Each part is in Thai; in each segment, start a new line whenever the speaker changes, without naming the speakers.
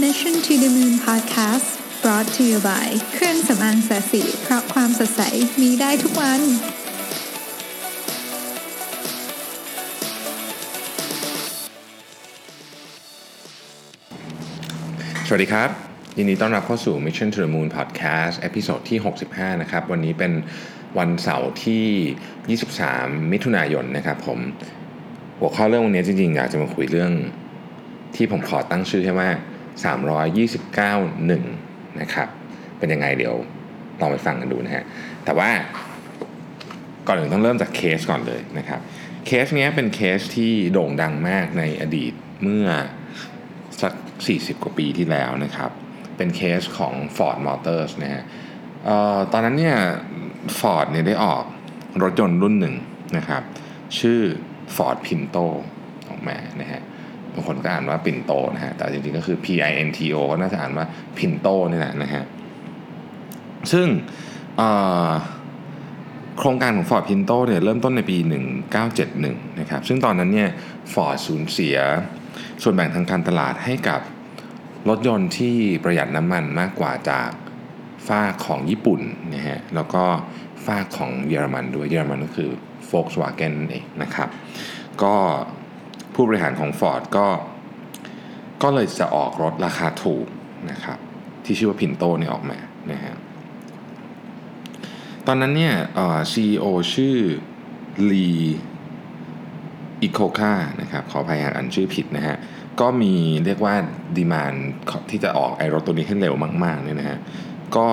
Mission to the Moon Podcast brought to you by เครื่องสำอางศศิเพราะความสดใสมีได้ทุกวัน
สวัสดีครับ ยินดีต้อนรับเข้าสู่ Mission to the Moon Podcast episode ที่ 65 นะครับ วันนี้เป็นวันเสาร์ที่ 23 มิถุนายนนะครับผม หัวข้อเรื่องวันนี้จริงๆ อยากจะมาคุยเรื่องที่ผมขอตั้งชื่อให้ว่า 329 1 นะครับ เป็นยังไงเดี๋ยวลองไปฟังกันดูนะฮะ แต่ว่าก่อนอื่นต้องเริ่มจากเคสก่อนเลยนะครับ เคสเนี้ยเป็นเคสที่โด่งดังมากในอดีตเมื่อสัก 40 กว่าปีที่แล้วนะครับ เป็นเคสของ Ford Motors นะฮะออตอนนั้นเนี่ย Ford เนี่ยได้ออกรถยนต์รุ่นหนึ่งนะครับ ชื่อ Ford Pinto ออกมานะฮะ บางคนก็อ่านว่า Pinto นะฮะแต่จริงๆก็คือ P I N T O ก็น่าจะอ่านว่า Pinto นี่แหละนะฮะซึ่งโครงการของ Ford Pinto เนี่ยเริ่มต้นในปี 1971 นะครับ ซึ่งตอนนั้นเนี่ย Ford สูญเสีย ส่วนแบ่งทางการตลาดให้กับรถยนต์ที่ประหยัดน้ำมันมากกว่าจากฝ้าของญี่ปุ่นนะฮะ แล้วก็ฝ้าของเยอรมันด้วย เยอรมันก็คือ Volkswagen นั่นเองนะครับ ก็ ผู้บริหารของ Ford ก็ ก็เลยจะออกรถราคาถูกนะครับที่ชื่อว่า Pinto เนี่ยออกมานะฮะตอนนั้นเนี่ยเอ่อ CEO ชื่อลีอีโคคานะครับขอพยายามอ่านชื่อผิดนะฮะก็มีเรียกว่าดีมานที่จะออกไอรถตัวนี้ให้เร็วมากๆเนี่ยนะฮะก็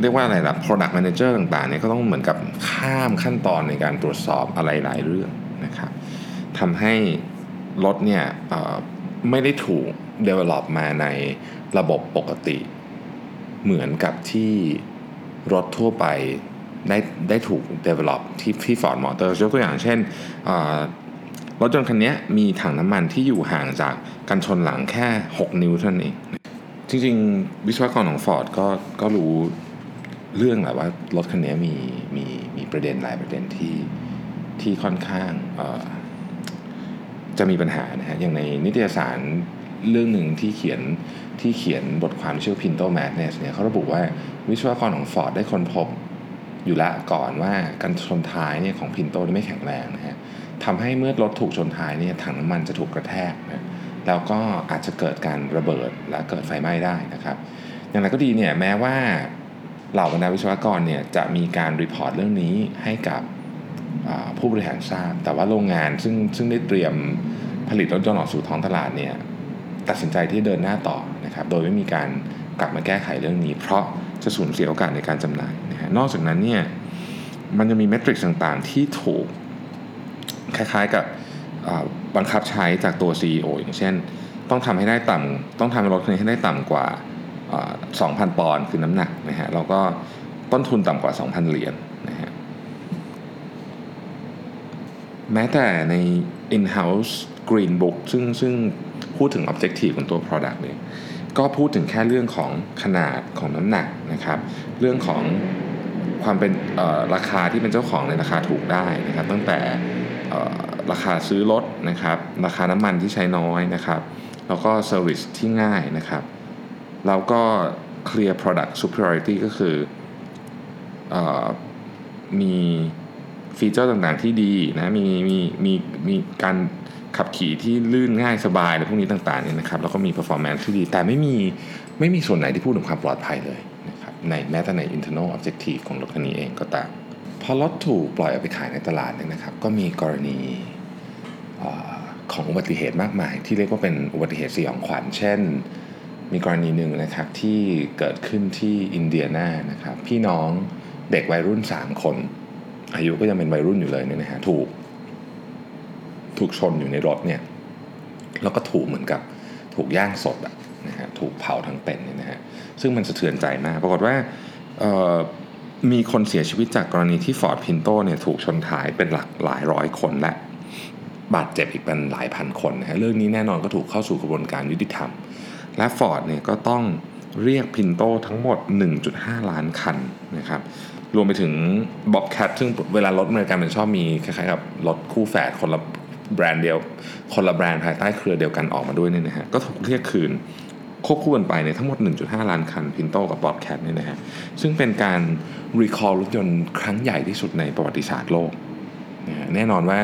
เรียกว่าอะไรล่ะ product manager ต่างๆเนี่ยก็ต้องเหมือนกับข้ามขั้นตอนในการตรวจสอบอะไรหลายเรื่องนะครับทำให้รถเนี่ยไม่ได้ถูก develop มาในระบบปกติ เหมือนกับที่รถทั่วไปได้ได้ถูก develop ที่ที่ Ford Motor ยกตัวอย่างเช่นรถยนต์คันนี้มีถังน้ำมันที่อยู่ห่างจากกันชนหลังแค่ 6 นิ้วเท่านั้นเองจริงๆ วิศวกรของ Ford ก็ก็รู้ เรื่องแหละว่ารถคันนี้มีมีมีประเด็นหลายประเด็นที่ที่ค่อนข้างจะมีปัญหานะฮะอย่างในนิตยสารเรื่องหนึ่งที่เขียนที่เขียนบทความชื่อ Pinto Madness เนี่ยเขาระบุว่าวิศวกรของ Ford ได้ค้นพบอยู่แล้วก่อนว่าการชนท้ายเนี่ยของ Pinto นี่ไม่แข็งแรงนะฮะทำให้เมื่อรถถูกชนท้ายเนี่ยถังน้ำมันจะถูกกระแทกนะแล้วก็อาจจะเกิดการระเบิดและเกิดไฟไหม้ได้นะครับ อย่างไรก็ดีเนี่ยแม้ว่า เหล่าบรรดาวิศวกรเนี่ยจะมีการรีพอร์ตเรื่องนี้ให้กับผู้บริหารทราบ แต่ว่าโรงงานซึ่งซึ่งได้เตรียมผลิตรถยนต์ออกสู่ท้องตลาดเนี่ยตัดสินใจที่เดินหน้าต่อนะครับโดยไม่มีการกลับมาแก้ไขเรื่องนี้ เพราะจะสูญเสียโอกาสในการจำหน่ายนะฮะนอกจากนั้นเนี่ยมันจะมีเมทริกซ์ต่างๆ ที่ถูกคล้ายๆกับบังคับใช้จากตัว CEO อย่างเช่น ต้องทำให้ได้ต่ำต้องทำให้รถคันนี้ให้ได้ต่ำกว่า 2,000 ปอนด์คือน้ำหนักนะฮะแล้วก็ต้นทุนต่ำกว่า 2,000 เหรียญนะฮะแม้แต่ใน in-house green book ซึ่งซึ่งพูดถึง objective ของตัว product เนี่ยก็พูดถึงแค่เรื่องของขนาดของน้ำหนักนะครับ เรื่องของความเป็นราคาที่เป็นเจ้าของในราคาถูกได้นะครับ ตั้งแต่ราคาซื้อรถนะครับ ราคาน้ำมันที่ใช้น้อยนะครับ แล้วก็ service ที่ง่ายนะครับ แล้วก็ clear product superiority ก็คืออมีฟีเจอร์ต่างๆที่ดีนะมีมีมีมีการขับขี่ที่ลื่นง่ายสบายอะไรพวกนี้ต่างๆเนี่ยนะครับแล้วก็มี performance ที่ดี แต่ไม่มีไม่มีส่วนไหนที่พูดถึงความปลอดภัยเลยนะครับในแม้แต่ใน internal objective ของรถคันนี้เองก็ตามพอรถถูกปล่อยออกไปขายในตลาดเนี่ยนะครับ ก็มีกรณีของอุบัติเหตุมากมาย ที่เรียกว่าเป็นอุบัติเหตุสยองขวัญเช่น มีกรณีหนึ่งนะครับที่เกิดขึ้นที่อินเดียนานะครับ พี่น้องเด็กวัยรุ่น 3 คน อายุก็ยังเป็นวัยรุ่นอยู่เลยเนี่ยนะฮะถูก ถูกชนอยู่ในรถเนี่ยแล้วก็ถูกเหมือนกับถูกย่างสดอะนะฮะถูกเผาทั้งเป็นเนี่ยนะฮะซึ่งมันสะเทือนใจมากปรากฏว่ามีคนเสียชีวิตจากกรณีที่ Ford Pinto เนี่ยถูกชนท้ายเป็นหลักหลายร้อยคนและบาดเจ็บอีกเป็นหลายพันคนนะฮะเรื่องนี้แน่นอนก็ถูกเข้าสู่กระบวนการยุติธรรม และ Ford เนี่ยก็ต้องเรียก Pinto ทั้งหมด 1.5 ล้านคันนะครับรวมไปถึง Bobcat ซึ่งเวลารถอเมริกันมันชอบมีคล้ายๆกับรถคู่แฝดคนละแบรนด์เดียว คนละแบรนด์ภายใต้เครือเดียวกันออกมาด้วยเนี่ยนะฮะก็ถูกเรียกคืนควบคู่กันไปในทั้งหมด 1.5 ล้านคันพินโตกับ Bobcat เนี่ยนะฮะซึ่งเป็นการ recall รถยนต์ครั้งใหญ่ที่สุดในประวัติศาสตร์โลกนะฮะแน่นอนว่า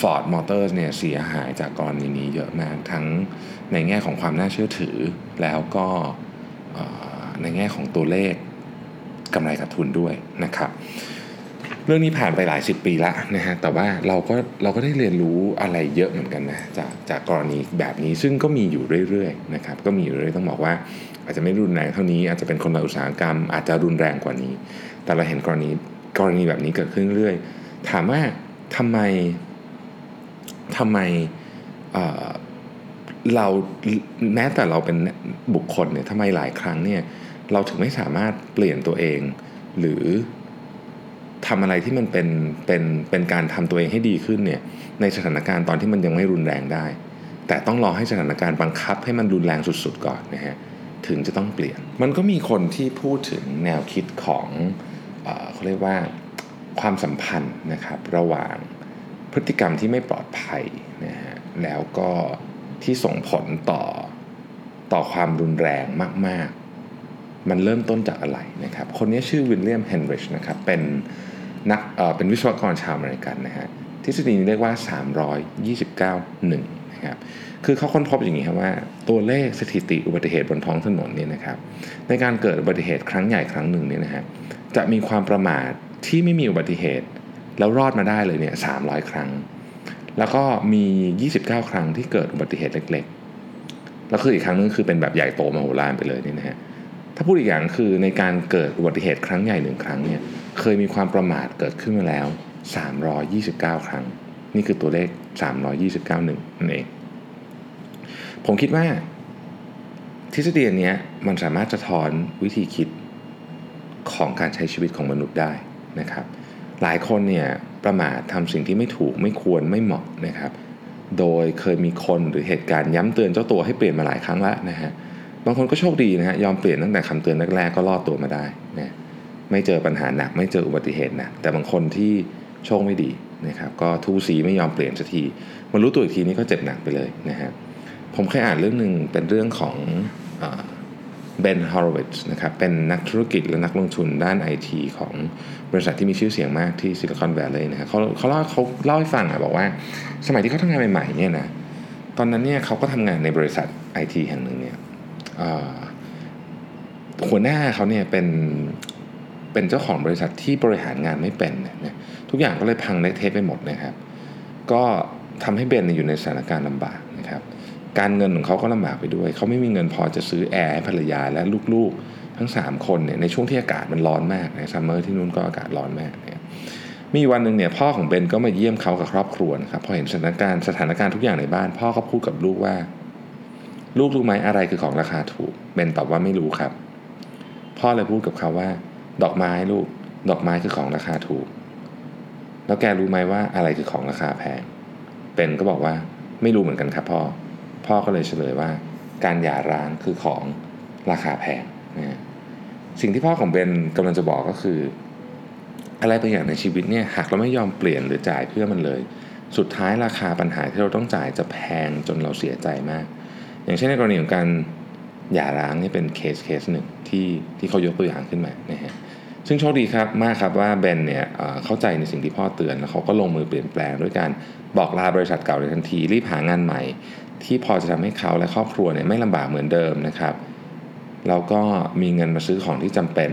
ฟอร์ดมอเตอร์เนี่ยเสียหายจากกรณีนี้เยอะมากทั้งในแง่ของความน่าเชื่อถือ แล้วก็ในแง่ของตัวเลขกำไรขาดทุนด้วยนะครับ เรื่องนี้ผ่านไปหลายสิบปีแล้วนะฮะแต่ว่าเราก็เราก็ได้เรียนรู้อะไรเยอะเหมือนกันนะจากจากกรณีแบบนี้ซึ่งก็มีอยู่เรื่อยๆนะครับก็มีอยู่เรื่อยต้องบอกว่า อาจจะไม่รุนแรงเท่านี้อาจจะเป็นคนละอุตสาหกรรม อาจจะรุนแรงกว่านี้ แต่เราเห็นกรณีกรณีแบบนี้เกิดขึ้นเรื่อยถามว่าทำไม ทำไมเเราแม้แต่เราเป็นบุคคลเนี่ยทำไมหลายครั้งเนี่ยเราถึงไม่สามารถเปลี่ยนตัวเอง หรือทำอะไรที่มันเป็นเป็นเป็นการทำตัวเองให้ดีขึ้นเนี่ยในสถานการณ์ตอนที่มันยังไม่รุนแรงได้ แต่ต้องรอให้สถานการณ์บังคับให้มันรุนแรงสุดๆก่อนนะฮะถึงจะต้องเปลี่ยน มันก็มีคนที่พูดถึงแนวคิดของเอเขาเรียกว่าความสัมพันธ์นะครับระหว่าง พฤติกรรมที่ไม่ปลอดภัยนะฮะแล้วก็ที่ส่งผลต่อต่อความรุนแรงมาก ๆ มันเริ่มต้นจากอะไรนะครับ คนนี้ชื่อวิลเลียมเฮนริชนะครับ เป็นนักเเป็นวิศวกรชาวอเมริกันนะฮะทฤษฎีนี้เรียกว่า 329 1นะครับคือเขาค้นพบอย่างนี้ครับว่าตัวเลขสถิติอุบัติเหตุบนท้องถนนเนี่ยนะครับ ในการเกิดอุบัติเหตุครั้งใหญ่ครั้งหนึ่งเนี่ยนะฮะจะมีความประมาทที่ไม่มีอุบัติเหตุ แล้วรอดมาได้เลยเนี่ย300ครั้ง แล้วก็มี 29 ครั้งที่เกิดอุบัติเหตุเล็กๆ แล้วคืออีกครั้งนึงคือเป็นแบบใหญ่โตมโหฬารไปเลยนี่นะฮะถ้าพูดอีกอย่างคือในการเกิดอุบัติเหตุครั้งใหญ่หนึ่งครั้งเนี่ยเคยมีความประมาทเกิดขึ้นมาแล้ว 329 ครั้ง นี่คือตัวเลข 329หนึ่งนั่นเอง ผมคิดว่าทฤษฎีนี้มันสามารถจะทอนวิธีคิดของการใช้ชีวิตของมนุษย์ได้นะครับ หลายคนเนี่ยประมาททำสิ่งที่ไม่ถูกไม่ควรไม่เหมาะนะครับ โดยเคยมีคนหรือเหตุการณ์ย้ำเตือนเจ้าตัวให้เปลี่ยนมาหลายครั้งแล้วนะฮะบางคนก็โชคดีนะฮะยอมเปลี่ยนตั้งแต่คำเตือนแรกๆก็รอดตัวมาได้นะไม่เจอปัญหาหนัก ไม่เจออุบัติเหตุหนักแต่บางคนที่โชคไม่ดีนะครับก็ทู่ซี้ไม่ยอมเปลี่ยนสักทีมารู้ตัวอีกทีนี้ก็เจ็บหนักไปเลยนะฮะผมเคยอ่านเรื่องหนึ่งเป็นเรื่องของ เบนฮอโรวิตซ์นะครับเป็นนักธุรกิจและนักลงทุนด้านไอทีของบริษัทที่มีชื่อเสียงมากที่ซิลิคอนแวลลีย์นะครับเขาเขาเล่าเขาเล่าให้ฟังอะบอกว่า สมัยที่เขาทำงานใหม่ๆเนี่ยนะตอนนั้นเนี่ยเขาก็ทำงานในบริษัทไอทีแห่งหนึ่งเนี่ยหัวหน้าเขาเนี่ยเป็นเป็นเจ้าของบริษัทที่บริหารงานไม่เป็นเนี่ยทุกอย่างก็เลยพังเละเทะไปหมดนะครับก็ทำให้เบนอยู่ในสถานการณ์ลำบาก การเงินของเขาก็ลำบากไปด้วย เขาไม่มีเงินพอจะซื้อแอร์ให้ภรรยาและลูกๆ ทั้ง 3 คนเนี่ยในช่วงที่อากาศมันร้อนมากในซัมเมอร์ที่นู่นก็อากาศร้อนมากเนี่ยมีวันหนึ่งเนี่ยพ่อของเบนก็มาเยี่ยมเขากับครอบครัวนะครับพอเห็นสถานการณ์สถานการณ์ทุกอย่างในบ้าน พ่อก็พูดกับลูกว่า ลูกรู้ไหมอะไรคือของราคาถูกเบนตอบว่าไม่รู้ครับ พ่อเลยพูดกับเขาว่า ดอกไม้ลูก ดอกไม้คือของราคาถูก แล้วแกรู้ไหมว่าอะไรคือของราคาแพงเบนก็บอกว่าไม่รู้เหมือนกันครับพ่อ พ่อก็เลยเฉลยว่า การหย่าร้างคือของราคาแพงนะสิ่งที่พ่อของเบนกำลังจะบอกก็คือ อะไรบางอย่างในชีวิตเนี่ยหากเราไม่ยอมเปลี่ยนหรือจ่ายเพื่อมันเลย สุดท้ายราคาปัญหาที่เราต้องจ่ายจะแพงจนเราเสียใจมาก อย่างเช่นในกรณีของการหย่าร้างนี่เป็นเคสเคสหนึ่งที่ที่เขายกตัวอย่างขึ้นมานะฮะซึ่งโชคดีครับมากครับว่าเบนเนี่ยเข้าใจในสิ่งที่พ่อเตือนแล้วเขาก็ลงมือเปลี่ยนแปลงด้วยการบอกลาบริษัทเก่าในทันที รีบหางานใหม่ ที่พอจะทำให้เขาและครอบครัวเนี่ยไม่ลำบากเหมือนเดิมนะครับแล้วก็มีเงินมาซื้อของที่จำเป็น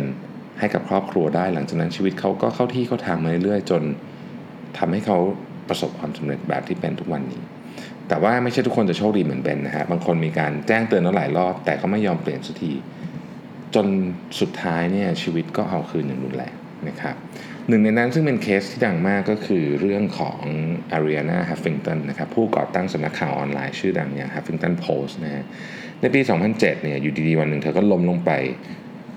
ให้กับครอบครัวได้ หลังจากนั้นชีวิตเขาก็เข้าที่เข้าทางมาเรื่อยๆจนทำให้เขาประสบความสำเร็จแบบที่เป็นทุกวันนี้ แต่ว่าไม่ใช่ทุกคนจะโชคดีเหมือนเบนนะฮะบางคนมีการแจ้งเตือนแล้วหลายรอบ แต่ก็ไม่ยอมเปลี่ยนสักทีจนสุดท้ายเนี่ยชีวิตก็เอาคืนอย่างรุนแรงนะครับ หนึ่งในนั้นซึ่งเป็นเคสที่ดังมากก็คือเรื่องของ Ariana Huffington นะครับผู้ก่อตั้งสำนักข่าวออนไลน์ชื่อดังอย่าง Huffington Post นะฮะในปี 2007เนี่ยอยู่ดีๆ วันหนึ่งเธอก็ล้มลงไป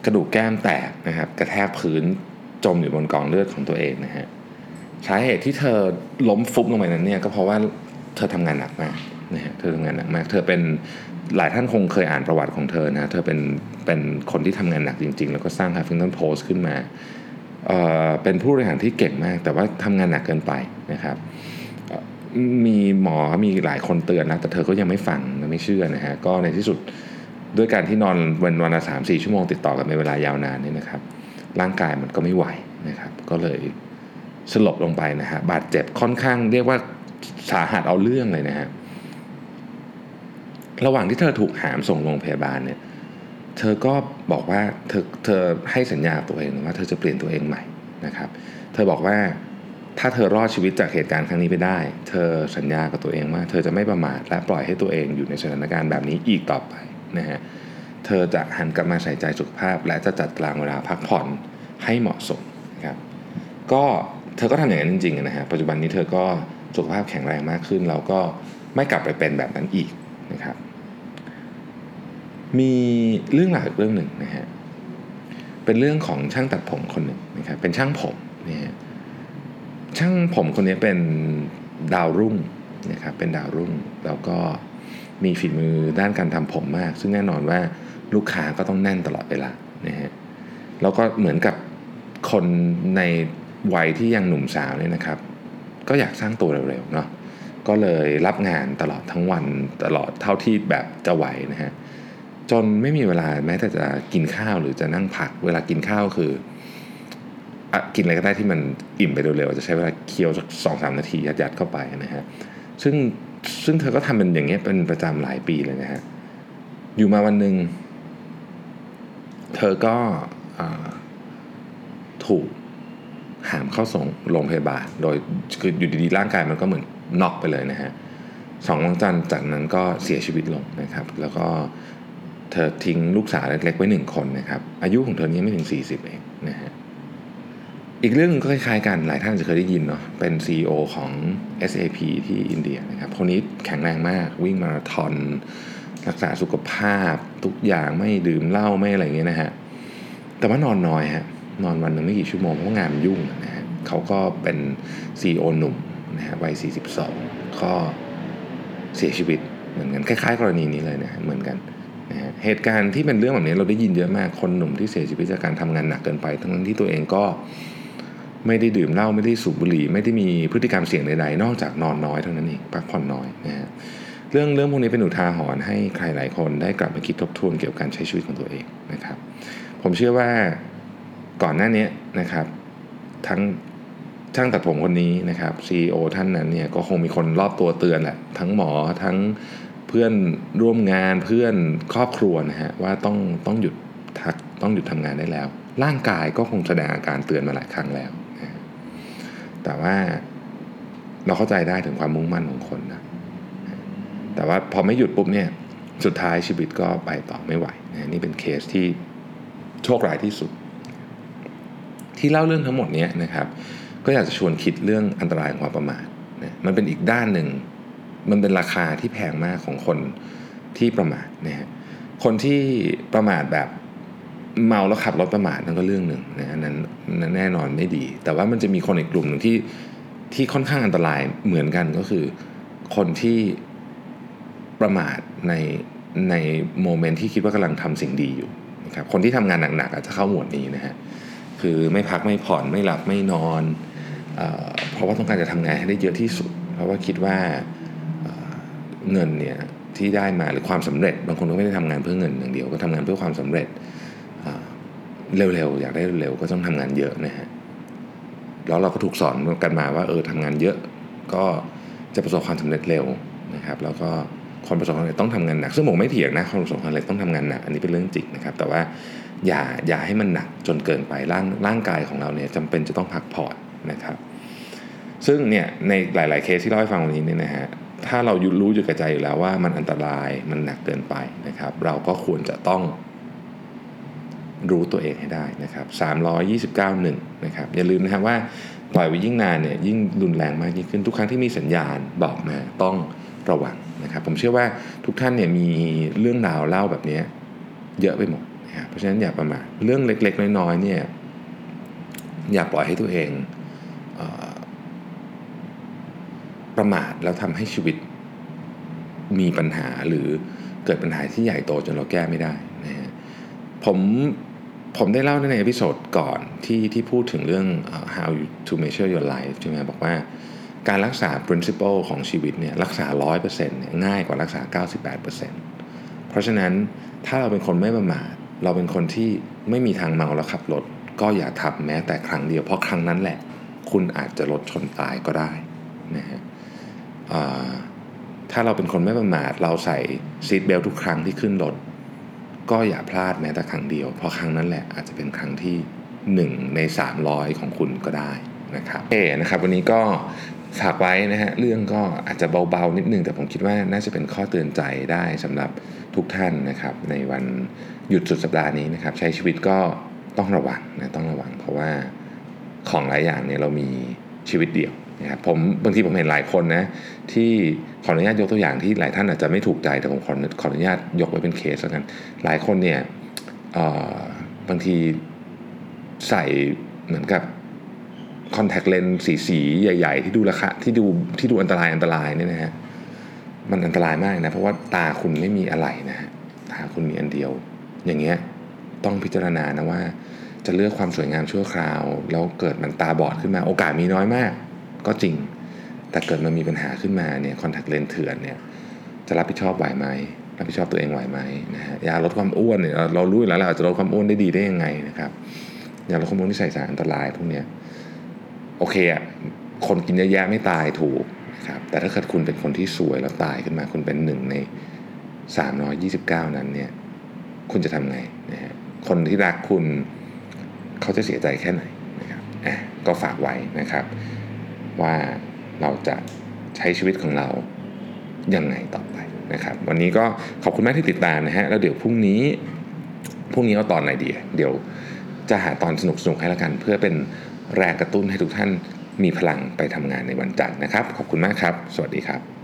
กระดูกแก้มแตกนะครับกระแทกพื้นจมอยู่บนกองเลือดของตัวเองนะฮะสาเหตุที่เธอล้มฟุบลงไปนั้นเนี่ยก็เพราะว่าเธอทำงานหนักมากนะฮะเธอทำงานหนักมาก เธอเป็นหลายท่านคงเคยอ่านประวัติของเธอนะเธอเป็นเป็นคนที่ทำงานหนักจริง ๆ แล้วก็สร้าง Huffington Post ขึ้นมา เป็นผู้บริหารที่เก่งมาก แต่ว่าทำงานหนักเกินไปนะครับ มีหมอมีหลายคนเตือนนะแต่เธอก็ยังไม่ฟังไม่เชื่อนะฮะก็ในที่สุดด้วยการที่นอนวันวันละสามสี่ชั่วโมงติดต่อกันในเวลายาวนานนี่นะครับ ร่างกายมันก็ไม่ไหวนะครับ ก็เลยสลบลงไปนะฮะบาดเจ็บค่อนข้างเรียกว่าสาหัสเอาเรื่องเลยนะฮะระหว่างที่เธอถูกหามส่งโรงพยาบาลเนี่ย เธอก็บอกว่าเธอเธอให้สัญญาตัวเองว่าเธอจะเปลี่ยนตัวเองใหม่นะครับ เธอบอกว่าถ้าเธอรอดชีวิตจากเหตุการณ์ครั้งนี้ไปได้ เธอสัญญากับตัวเองว่า เธอจะไม่ประมาทและปล่อยให้ตัวเองอยู่ในสถานการณ์แบบนี้อีกต่อไปนะฮะ เธอจะหันกลับมาใส่ใจสุขภาพ และจะจัดตารางเวลาพักผ่อนให้เหมาะสมนะครับ ก็เธอก็ทำอย่างนั้นจริงๆนะฮะ ปัจจุบันนี้เธอก็สุขภาพแข็งแรงมากขึ้น แล้วก็ไม่กลับไปเป็นแบบนั้นอีกนะครับ มีเรื่องหลักเรื่องหนึ่งนะฮะเป็นเรื่องของช่างตัดผมคนหนึ่งนะครับเป็นช่างผมนะฮะช่างผมคนนี้เป็นดาวรุ่งนะครับเป็นดาวรุ่งแล้วก็มีฝีมือด้านการทำผมมาก ซึ่งแน่นอนว่าลูกค้าก็ต้องแน่นตลอดเวลานะฮะแล้วก็เหมือนกับคนในวัยที่ยังหนุ่มสาวเนี่ยนะครับ ก็อยากสร้างตัวเร็วๆเนาะก็เลยรับงานตลอดทั้งวันตลอดเท่าที่แบบจะไหวนะฮะ จนไม่มีเวลาแม้แต่จะกินข้าวหรือจะนั่งพัก เวลากินข้าวคืออกินอะไรก็ได้ที่มันอิ่มไปเร็วๆจะใช้เวลาเคี้ยวสักสองสามนาทียัดๆเข้าไปนะฮะซึ่งซึ่งเธอก็ทำเป็นอย่างเงี้ยเป็นประจำหลายปีเลยนะฮะอยู่มาวันหนึ่งเธอก็ถูกหามเข้าส่งโรงพยาบาล โดยคืออยู่ดีๆร่างกายมันก็เหมือนน็อกไปเลยนะฮะสองวันจันทร์จากนั้นก็เสียชีวิตลงนะครับ แล้วก็ เธอทิ้งลูกสาวเล็กๆไว้หนึ่งคนนะครับ อายุของเธอนี้ไม่ถึง 40 เองนะฮะอีกเรื่องนึงก็คล้ายๆกันหลายท่านจะเคยได้ยินเนาะเป็น CEO ของ SAP ที่อินเดียนะครับคนนี้แข็งแรงมากวิ่งมาราธอนรักษาสุขภาพ ทุกอย่างไม่ดื่มเหล้าไม่อะไรเงี้ยนะฮะแต่ว่านอนน้อยฮะนอนวันหนึ่งไม่กี่ชั่วโมงเพราะงานมันยุ่งนะฮะเขาก็เป็น CEO หนุ่มนะฮะวัย 42 ก็เสียชีวิตเหมือนกันคล้ายๆ กรณีนี้เลยนะเหมือนกัน เหตุการณ์ที่เป็นเรื่องแบบนี้เราได้ยินเยอะมากคนหนุ่มที่เสียชีวิตจากการทำงานหนักเกินไป ทั้งที่ตัวเองก็ไม่ได้ดื่มเหล้าไม่ได้สูบบุหรี่ ไม่ได้มีพฤติกรรมเสี่ยงใดๆ นอกจากนอนน้อยเท่านั้นเองพักผ่อนน้อยนะฮะเรื่องเรื่องพวกนี้เป็นอุทาหรณ์ให้ใครหลายคนได้กลับมาคิดทบทวนเกี่ยวกับการใช้ชีวิตของตัวเองนะครับ ผมเชื่อว่าก่อนหน้านี้นะครับ ทั้งช่างตัดผมคนนี้นะครับ CEO ท่านนั้นเนี่ยก็คงมีคนรอบตัวเตือนแหละทั้งหมอทั้ง เพื่อนร่วมงานเพื่อนครอบครัวนะฮะว่าต้องต้องหยุดทักต้องหยุดทำงานได้แล้ว ร่างกายก็คงแสดงอาการเตือนมาหลายครั้งแล้วนะแต่ว่าเราเข้าใจได้ถึงความมุ่งมั่นของคนนะแต่ว่าพอไม่หยุดปุ๊บเนี่ยสุดท้ายชีวิตก็ไปต่อไม่ไหวนะนี่เป็นเคสที่โชคร้ายที่สุด ที่เล่าเรื่องทั้งหมดนี้นะครับ ก็อยากจะชวนคิดเรื่องอันตรายของความประมาทนะมันเป็นอีกด้านหนึ่ง มันเป็นราคาที่แพงมากของคนที่ประมาทนะฮะคนที่ประมาทแบบเมาแล้วขับรถประมาทนั่นก็เรื่องหนึ่งนะนั้นนั้นแน่นอนไม่ดี แต่ว่ามันจะมีคนอีกกลุ่มหนึ่งที่ที่ค่อนข้างอันตรายเหมือนกันก็คือคนที่ประมาทในในโมเมนต์ที่คิดว่ากำลังทำสิ่งดีอยู่นะครับคนที่ทำงานหนักๆอาจจะเข้าหมวดนี้นะฮะคือไม่พักไม่ผ่อนไม่หลับไม่นอนเอเพราะว่าต้องการจะทำงานให้ได้เยอะที่สุด เพราะว่าคิดว่า เงินเนี่ยที่ได้มาหรือความสำเร็จ บางคนก็ไม่ได้ทำงานเพื่อเงินอย่างเดียวก็ทำงานเพื่อความสำเร็จเร็วๆอยากได้เร็วก็ต้องทำงานเยอะนะฮะแล้วเราก็ถูกสอนกันมาว่าเออทำงานเยอะก็จะประสบความสำเร็จเร็วนะครับ แล้วก็คนประสบความสำเร็จต้องทำงานหนักซึ่งผมไม่เถียงนะคนประสบความสำเร็จต้องทำงานหนักอันนี้เป็นเรื่องจริงนะครับ แต่ว่าอย่าอย่าให้มันหนักจนเกินไปร่างร่างกายของเราเนี่ยจำเป็นจะต้องพักผ่อนนะครับ ซึ่งเนี่ยในหลาย ๆเคสที่เล่าให้ฟังวันนี้เนี่ยนะฮะ ถ้าเรารู้อยู่กับใจอยู่แล้วว่ามันอันตรายมันหนักเกินไปนะครับ เราก็ควรจะต้องรู้ตัวเองให้ได้นะครับ329หนึ่งนะครับ อย่าลืมนะครับว่าปล่อยไว้ยิ่งนานเนี่ยยิ่งรุนแรงมากยิ่งขึ้นทุกครั้งที่มีสัญญาณบอกมาต้องระวังนะครับ ผมเชื่อว่าทุกท่านเนี่ยมีเรื่องราวเล่าแบบนี้เยอะไปหมดนะครับเพราะฉะนั้นอย่าประมาทเรื่องเล็กๆ น้อยๆเนี่ยอย่าปล่อยให้ตัวเองเอ ประมาทแล้วทำให้ชีวิตมีปัญหาหรือเกิดปัญหาที่ใหญ่โตจนเราแก้ไม่ได้นะฮะผมผมได้เล่าใน episode ก่อนที่ที่พูดถึงเรื่อง how to measure your life ใช่ไหมบอกว่าการรักษา principle ของชีวิตเนี่ยรักษา 100%เนี่ยง่ายกว่ารักษา 98%เพราะฉะนั้นถ้าเราเป็นคนไม่ประมาทเราเป็นคนที่ไม่มีทางเมาแล้วขับรถก็อย่าทำแม้แต่ครั้งเดียวเพราะครั้งนั้นแหละ คุณอาจจะรถชนตายก็ได้นะฮะ ถ้าเราเป็นคนไม่ประมาทเราใส่ซีทเบลทุกครั้งที่ขึ้นรถก็อย่าพลาดแม้แต่ครั้งเดียว เพราะครั้งนั้นแหละอาจจะเป็นครั้งที่ 1 ใน 300 ของคุณก็ได้นะครับเอนะครับวันนี้ก็ฝากไว้นะฮะเรื่องก็อาจจะเบาๆนิดนึงแต่ผมคิดว่าน่าจะเป็นข้อเตือนใจได้สำหรับทุกท่านนะครับ ในวันหยุดสุดสัปดาห์นี้นะครับ ใช้ชีวิตก็ต้องระวังนะต้องระวัง เพราะว่าของหลายอย่างเนี่ยเรามีชีวิตเดียว นะครับผมบางทีผมเห็นหลายคนนะที่ขออนุญาตยกตัวอย่างที่หลายท่านอาจจะไม่ถูกใจแต่ผมขอขออนุญาตยกไว้เป็นเคสแล้วกัน หลายคนเนี่ยบางทีใส่เหมือนกับคอนแทคเลนส์สีสีใหญ่ ๆ ที่ดูราคาที่ดูที่ดูอันตรายอันตรายเนี่ยนะฮะมันอันตรายมากนะเพราะว่าตาคุณไม่มีอะไรนะฮะตาคุณมีอันเดียว อย่างเงี้ยต้องพิจารณานะว่าจะเลือกความสวยงามชั่วคราว แล้วเกิดมันตาบอดขึ้นมาโอกาสมีน้อยมาก ก็จริง แต่เกิดมันมีปัญหาขึ้นมาเนี่ยคอนแทคเลนส์เถื่อนเนี่ยจะรับผิดชอบไหวไหมรับผิดชอบตัวเองไหวไหมนะฮะยาลดความอ้วนเนี่ยเรารู้แล้วเราจะลดความอ้วนได้ดีได้ยังไงนะครับยาลดความอ้วนที่ใส่สารอันตรายพวกเนี้ยโอเคอะคนกินเยอะแยะไม่ตายถูกนะครับแต่ถ้าเกิดคุณเป็นคนที่สวยแล้วตายขึ้นมาคุณเป็นหนึ่งใน 329 นั้นเนี่ยคุณจะทำไงนะฮะคนที่รักคุณเขาจะเสียใจแค่ไหนนะครับอะก็ฝากไว้นะครับ ว่าเราจะใช้ชีวิตของเรายังไงต่อไปนะครับ วันนี้ก็ขอบคุณมากที่ติดตามนะฮะแล้วเดี๋ยวพรุ่งนี้พรุ่งนี้เอาตอนไหนดีเดี๋ยวจะหาตอนสนุกๆให้แล้วกัน เพื่อเป็นแรงกระตุ้นให้ทุกท่านมีพลังไปทำงานในวันจันทร์นะครับ ขอบคุณมากครับ สวัสดีครับ